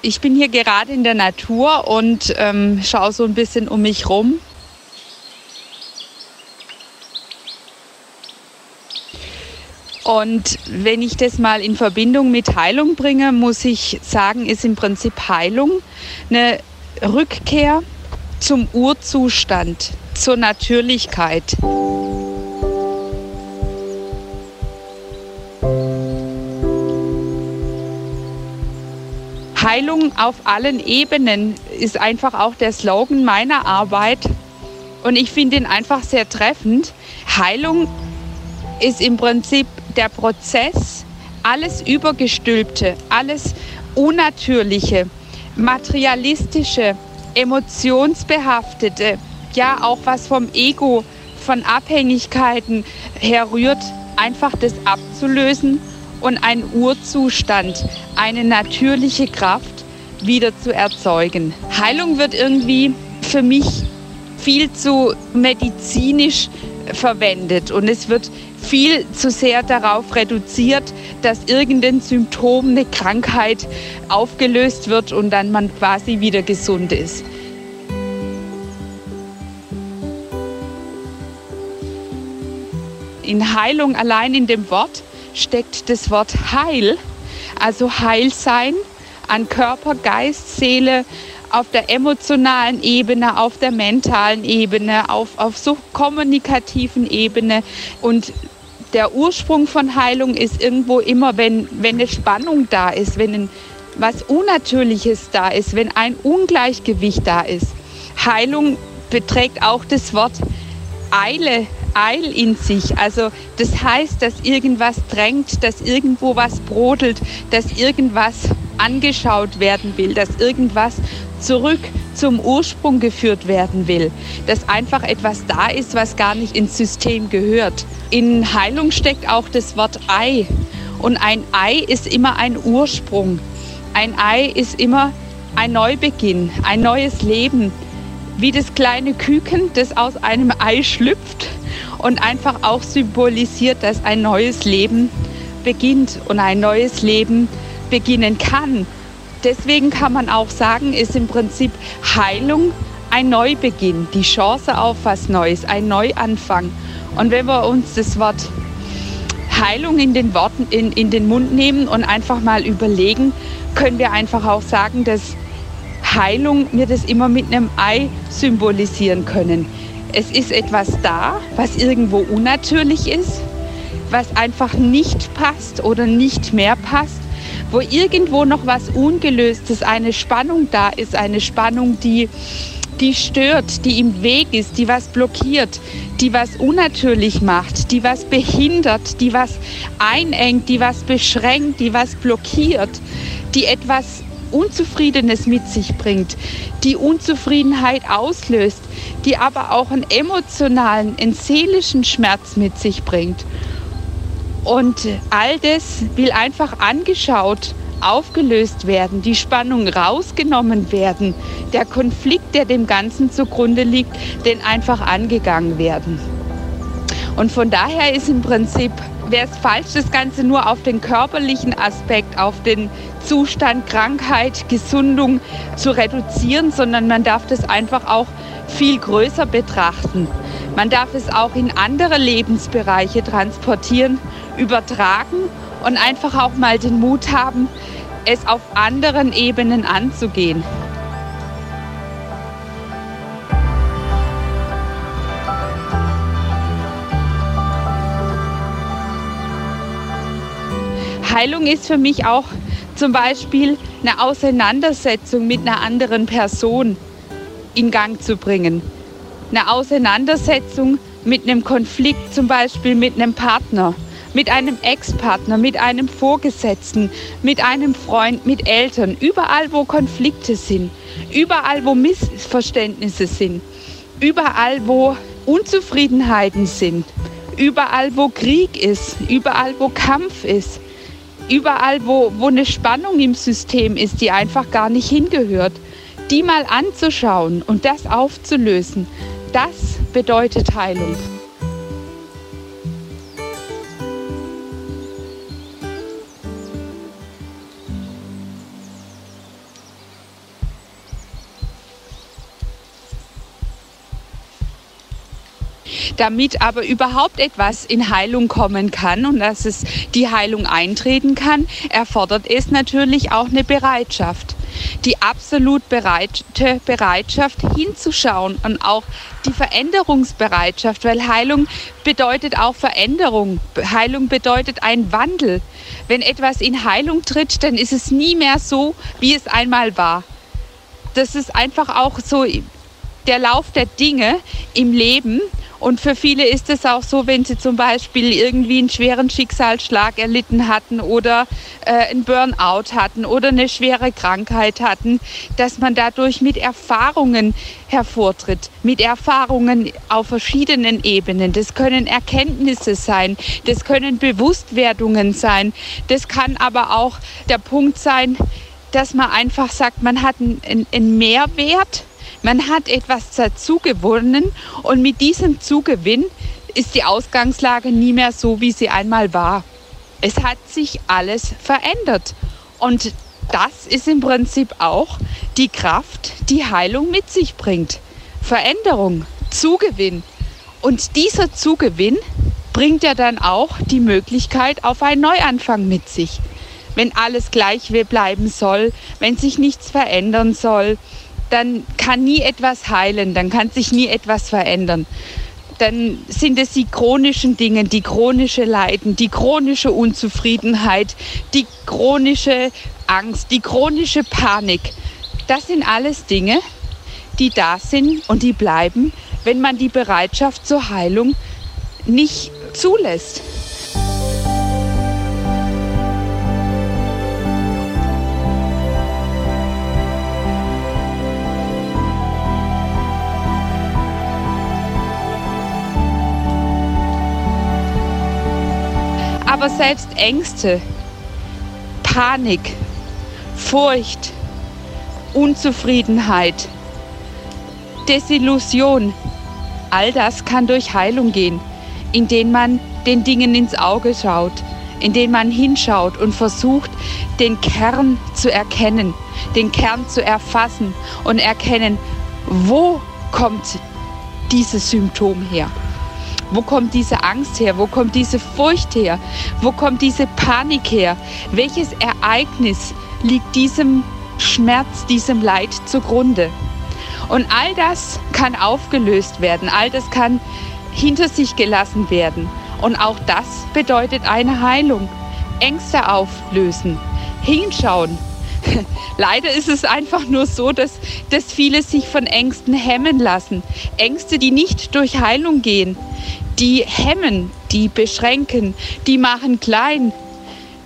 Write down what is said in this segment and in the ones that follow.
Ich bin hier gerade in der Natur und ähm, schaue so ein bisschen um mich rum. Und wenn ich das mal in Verbindung mit Heilung bringe, muss ich sagen, ist im Prinzip Heilung eine Rückkehr zum Urzustand, zur Natürlichkeit. Heilung auf allen Ebenen ist einfach auch der Slogan meiner Arbeit. Und ich finde ihn einfach sehr treffend. Heilung ist im Prinzip der Prozess, alles Übergestülpte, alles Unnatürliche, Materialistische, Emotionsbehaftete, ja auch was vom Ego, von Abhängigkeiten herrührt, einfach das abzulösen und einen Urzustand, eine natürliche Kraft wieder zu erzeugen. Heilung wird irgendwie für mich viel zu medizinisch verwendet und es wird viel zu sehr darauf reduziert, dass irgendein Symptom, eine Krankheit aufgelöst wird und dann man quasi wieder gesund ist. In Heilung allein in dem Wort steckt das Wort Heil, also Heilsein an Körper, Geist, Seele, auf der emotionalen Ebene, auf der mentalen Ebene, auf, auf so kommunikativen Ebene. Und der Ursprung von Heilung ist irgendwo immer, wenn, wenn eine Spannung da ist, wenn ein, was Unnatürliches da ist, wenn ein Ungleichgewicht da ist. Heilung beträgt auch das Wort Eile, Eil in sich. Also das heißt, dass irgendwas drängt, dass irgendwo was brodelt, dass irgendwas angeschaut werden will, dass irgendwas zurück zum Ursprung geführt werden will, dass einfach etwas da ist, was gar nicht ins System gehört. In Heilung steckt auch das Wort Ei und ein Ei ist immer ein Ursprung. Ein Ei ist immer ein Neubeginn, ein neues Leben, wie das kleine Küken, das aus einem Ei schlüpft und einfach auch symbolisiert, dass ein neues Leben beginnt und ein neues Leben beginnen kann. Deswegen kann man auch sagen, ist im Prinzip Heilung ein Neubeginn, die Chance auf was Neues, ein Neuanfang. Und wenn wir uns das Wort Heilung in den Worten in, in den Mund nehmen und einfach mal überlegen, können wir einfach auch sagen, dass Heilung wir das immer mit einem Ei symbolisieren können. Es ist etwas da, was irgendwo unnatürlich ist, was einfach nicht passt oder nicht mehr passt wo irgendwo noch was Ungelöstes, eine Spannung da ist, eine Spannung, die, die stört, die im Weg ist, die was blockiert, die was unnatürlich macht, die was behindert, die was einengt, die was beschränkt, die was blockiert, die etwas Unzufriedenes mit sich bringt, die Unzufriedenheit auslöst, die aber auch einen emotionalen, einen seelischen Schmerz mit sich bringt. Und all das will einfach angeschaut, aufgelöst werden, die Spannung rausgenommen werden, der Konflikt, der dem Ganzen zugrunde liegt, den einfach angegangen werden. Und von daher ist im Prinzip, wäre es falsch, das Ganze nur auf den körperlichen Aspekt, auf den Zustand Krankheit, Gesundung zu reduzieren, sondern man darf das einfach auch viel größer betrachten. Man darf es auch in andere Lebensbereiche transportieren übertragen und einfach auch mal den Mut haben, es auf anderen Ebenen anzugehen. Heilung ist für mich auch zum Beispiel eine Auseinandersetzung mit einer anderen Person in Gang zu bringen. Eine Auseinandersetzung mit einem Konflikt, zum Beispiel mit einem Partner mit einem Ex-Partner, mit einem Vorgesetzten, mit einem Freund, mit Eltern, überall wo Konflikte sind, überall wo Missverständnisse sind, überall wo Unzufriedenheiten sind, überall wo Krieg ist, überall wo Kampf ist, überall wo, wo eine Spannung im System ist, die einfach gar nicht hingehört, die mal anzuschauen und das aufzulösen, das bedeutet Heilung. Damit aber überhaupt etwas in Heilung kommen kann und dass es die Heilung eintreten kann, erfordert es natürlich auch eine Bereitschaft die absolut bereite Bereitschaft hinzuschauen und auch die Veränderungsbereitschaft, weil Heilung bedeutet auch Veränderung. Heilung bedeutet ein Wandel. Wenn etwas in Heilung tritt, dann ist es nie mehr so, wie es einmal war. Das ist einfach auch so der Lauf der Dinge im Leben und für viele ist es auch so, wenn sie zum Beispiel irgendwie einen schweren Schicksalsschlag erlitten hatten oder äh, einen Burnout hatten oder eine schwere Krankheit hatten, dass man dadurch mit Erfahrungen hervortritt, mit Erfahrungen auf verschiedenen Ebenen. Das können Erkenntnisse sein, das können Bewusstwerdungen sein, das kann aber auch der Punkt sein, dass man einfach sagt, man hat einen, einen Mehrwert man hat etwas dazu gewonnen und mit diesem Zugewinn ist die Ausgangslage nie mehr so, wie sie einmal war. Es hat sich alles verändert. Und das ist im Prinzip auch die Kraft, die Heilung mit sich bringt. Veränderung, Zugewinn. Und dieser Zugewinn bringt ja dann auch die Möglichkeit auf einen Neuanfang mit sich. Wenn alles gleich bleiben soll, wenn sich nichts verändern soll, dann kann nie etwas heilen, dann kann sich nie etwas verändern. Dann sind es die chronischen Dinge, die chronische Leiden, die chronische Unzufriedenheit, die chronische Angst, die chronische Panik. Das sind alles Dinge, die da sind und die bleiben, wenn man die Bereitschaft zur Heilung nicht zulässt. Aber selbst Ängste, Panik, Furcht, Unzufriedenheit, Desillusion, all das kann durch Heilung gehen, indem man den Dingen ins Auge schaut, indem man hinschaut und versucht, den Kern zu erkennen, den Kern zu erfassen und erkennen, wo kommt dieses Symptom her. Wo kommt diese Angst her? Wo kommt diese Furcht her? Wo kommt diese Panik her? Welches Ereignis liegt diesem Schmerz, diesem Leid zugrunde? Und all das kann aufgelöst werden, all das kann hinter sich gelassen werden. Und auch das bedeutet eine Heilung. Ängste auflösen, hinschauen. Leider ist es einfach nur so, dass, dass viele sich von Ängsten hemmen lassen. Ängste, die nicht durch Heilung gehen die hemmen, die beschränken, die machen klein,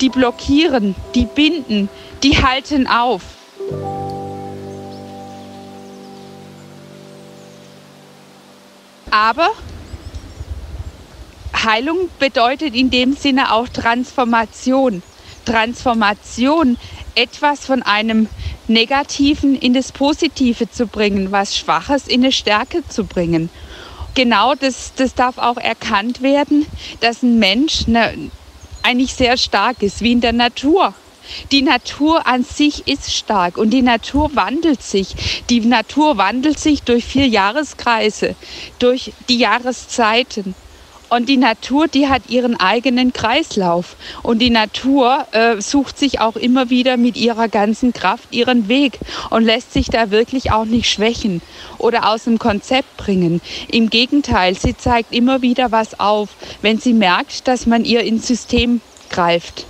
die blockieren, die binden, die halten auf. Aber Heilung bedeutet in dem Sinne auch Transformation. Transformation, etwas von einem Negativen in das Positive zu bringen, was Schwaches in eine Stärke zu bringen genau das, das darf auch erkannt werden, dass ein Mensch ne, eigentlich sehr stark ist, wie in der Natur. Die Natur an sich ist stark und die Natur wandelt sich. Die Natur wandelt sich durch vier Jahreskreise, durch die Jahreszeiten. Und die Natur, die hat ihren eigenen Kreislauf. Und die Natur äh, sucht sich auch immer wieder mit ihrer ganzen Kraft ihren Weg und lässt sich da wirklich auch nicht schwächen oder aus dem Konzept bringen. Im Gegenteil, sie zeigt immer wieder was auf, wenn sie merkt, dass man ihr ins System greift.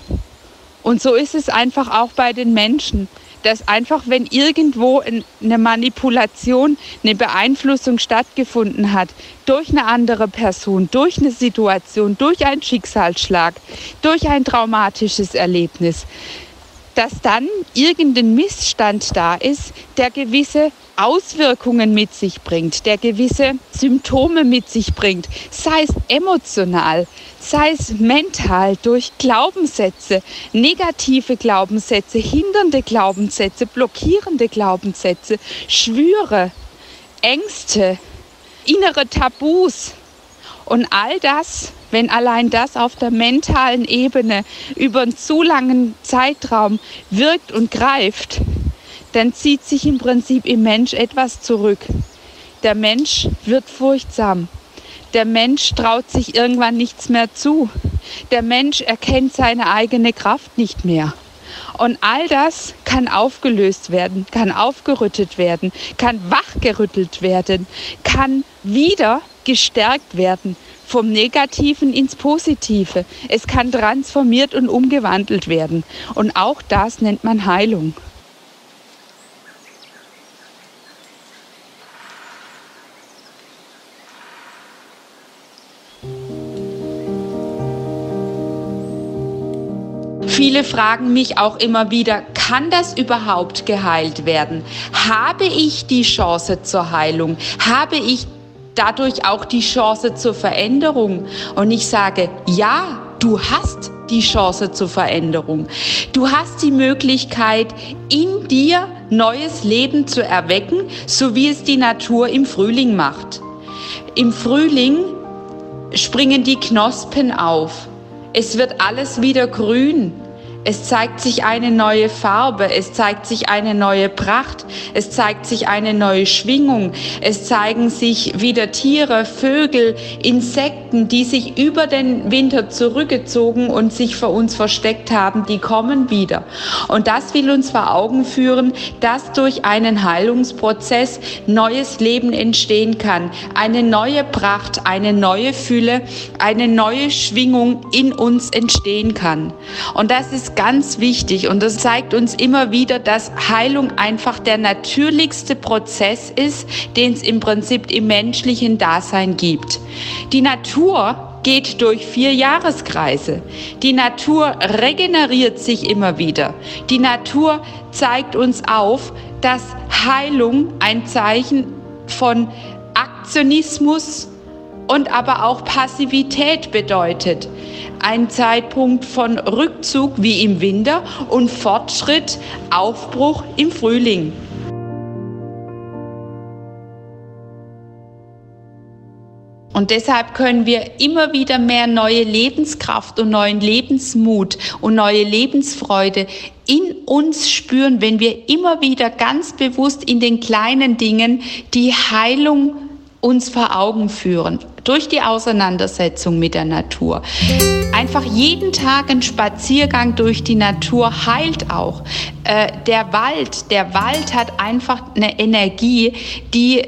Und so ist es einfach auch bei den Menschen dass einfach, wenn irgendwo eine Manipulation, eine Beeinflussung stattgefunden hat, durch eine andere Person, durch eine Situation, durch einen Schicksalsschlag, durch ein traumatisches Erlebnis, dass dann irgendein Missstand da ist, der gewisse Auswirkungen mit sich bringt, der gewisse Symptome mit sich bringt, sei es emotional, sei es mental durch Glaubenssätze, negative Glaubenssätze, hindernde Glaubenssätze, blockierende Glaubenssätze, Schwüre, Ängste, innere Tabus. Und all das, wenn allein das auf der mentalen Ebene über einen zu langen Zeitraum wirkt und greift, dann zieht sich im Prinzip im Mensch etwas zurück. Der Mensch wird furchtsam. Der Mensch traut sich irgendwann nichts mehr zu. Der Mensch erkennt seine eigene Kraft nicht mehr. Und all das kann aufgelöst werden, kann aufgerüttet werden, kann wachgerüttelt werden, kann wieder gestärkt werden vom Negativen ins Positive. Es kann transformiert und umgewandelt werden. Und auch das nennt man Heilung. Viele fragen mich auch immer wieder, kann das überhaupt geheilt werden? Habe ich die Chance zur Heilung? Habe ich dadurch auch die Chance zur Veränderung? Und ich sage, ja, du hast die Chance zur Veränderung. Du hast die Möglichkeit, in dir neues Leben zu erwecken, so wie es die Natur im Frühling macht. Im Frühling springen die Knospen auf. Es wird alles wieder grün. Es zeigt sich eine neue Farbe, es zeigt sich eine neue Pracht, es zeigt sich eine neue Schwingung, es zeigen sich wieder Tiere, Vögel, Insekten, die sich über den Winter zurückgezogen und sich vor uns versteckt haben, die kommen wieder. Und das will uns vor Augen führen, dass durch einen Heilungsprozess neues Leben entstehen kann, eine neue Pracht, eine neue Fülle, eine neue Schwingung in uns entstehen kann. Und das ist ganz wichtig und das zeigt uns immer wieder, dass Heilung einfach der natürlichste Prozess ist, den es im Prinzip im menschlichen Dasein gibt. Die Natur geht durch vier Jahreskreise. Die Natur regeneriert sich immer wieder. Die Natur zeigt uns auf, dass Heilung ein Zeichen von Aktionismus und aber auch Passivität bedeutet ein Zeitpunkt von Rückzug wie im Winter und Fortschritt, Aufbruch im Frühling. Und deshalb können wir immer wieder mehr neue Lebenskraft und neuen Lebensmut und neue Lebensfreude in uns spüren, wenn wir immer wieder ganz bewusst in den kleinen Dingen die Heilung uns vor Augen führen durch die Auseinandersetzung mit der Natur. Einfach jeden Tag ein Spaziergang durch die Natur heilt auch. Äh, der Wald, der Wald hat einfach eine Energie, die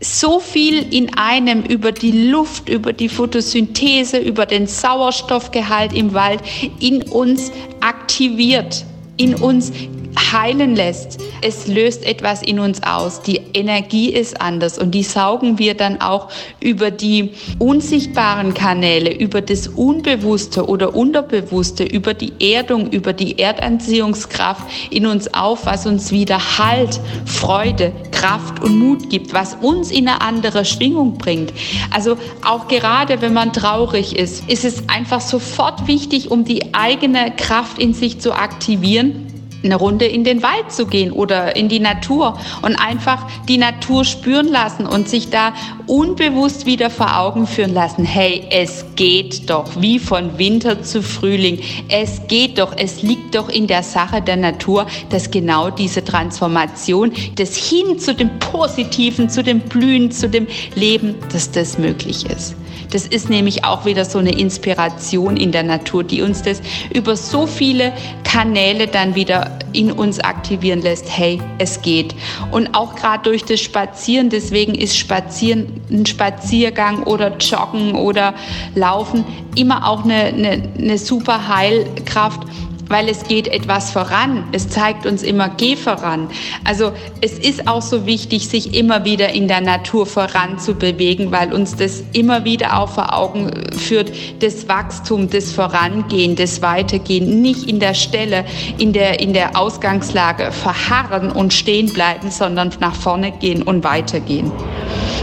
so viel in einem über die Luft, über die Photosynthese, über den Sauerstoffgehalt im Wald in uns aktiviert, in uns heilen lässt. Es löst etwas in uns aus. Die Energie ist anders und die saugen wir dann auch über die unsichtbaren Kanäle, über das Unbewusste oder Unterbewusste, über die Erdung, über die Erdanziehungskraft in uns auf, was uns wieder Halt, Freude, Kraft und Mut gibt, was uns in eine andere Schwingung bringt. Also auch gerade wenn man traurig ist, ist es einfach sofort wichtig, um die eigene Kraft in sich zu aktivieren eine Runde in den Wald zu gehen oder in die Natur und einfach die Natur spüren lassen und sich da unbewusst wieder vor Augen führen lassen, hey, es geht doch, wie von Winter zu Frühling, es geht doch, es liegt doch in der Sache der Natur, dass genau diese Transformation, das hin zu dem Positiven, zu dem Blühen, zu dem Leben, dass das möglich ist. Das ist nämlich auch wieder so eine Inspiration in der Natur, die uns das über so viele Kanäle dann wieder in uns aktivieren lässt. Hey, es geht. Und auch gerade durch das Spazieren, deswegen ist Spazieren, ein Spaziergang oder Joggen oder Laufen immer auch eine, eine, eine super Heilkraft weil es geht etwas voran. Es zeigt uns immer, geh voran. Also es ist auch so wichtig, sich immer wieder in der Natur voran zu bewegen, weil uns das immer wieder auch vor Augen führt, das Wachstum, das Vorangehen, das Weitergehen, nicht in der Stelle, in der, in der Ausgangslage verharren und stehen bleiben, sondern nach vorne gehen und weitergehen.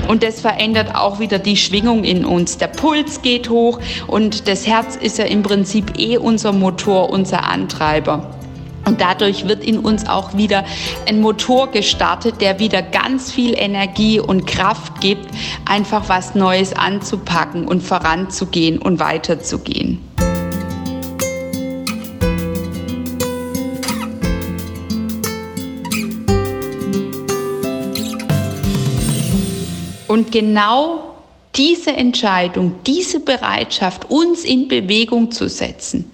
Und das verändert auch wieder die Schwingung in uns. Der Puls geht hoch und das Herz ist ja im Prinzip eh unser Motor, unser Antreiber. Und dadurch wird in uns auch wieder ein Motor gestartet, der wieder ganz viel Energie und Kraft gibt, einfach was Neues anzupacken und voranzugehen und weiterzugehen. Und genau diese Entscheidung, diese Bereitschaft, uns in Bewegung zu setzen,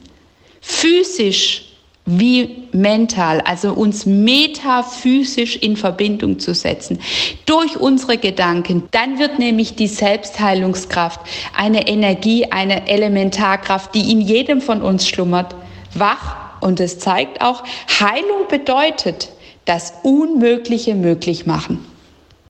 physisch wie mental, also uns metaphysisch in Verbindung zu setzen durch unsere Gedanken, dann wird nämlich die Selbstheilungskraft eine Energie, eine Elementarkraft, die in jedem von uns schlummert, wach und es zeigt auch, Heilung bedeutet das Unmögliche möglich machen.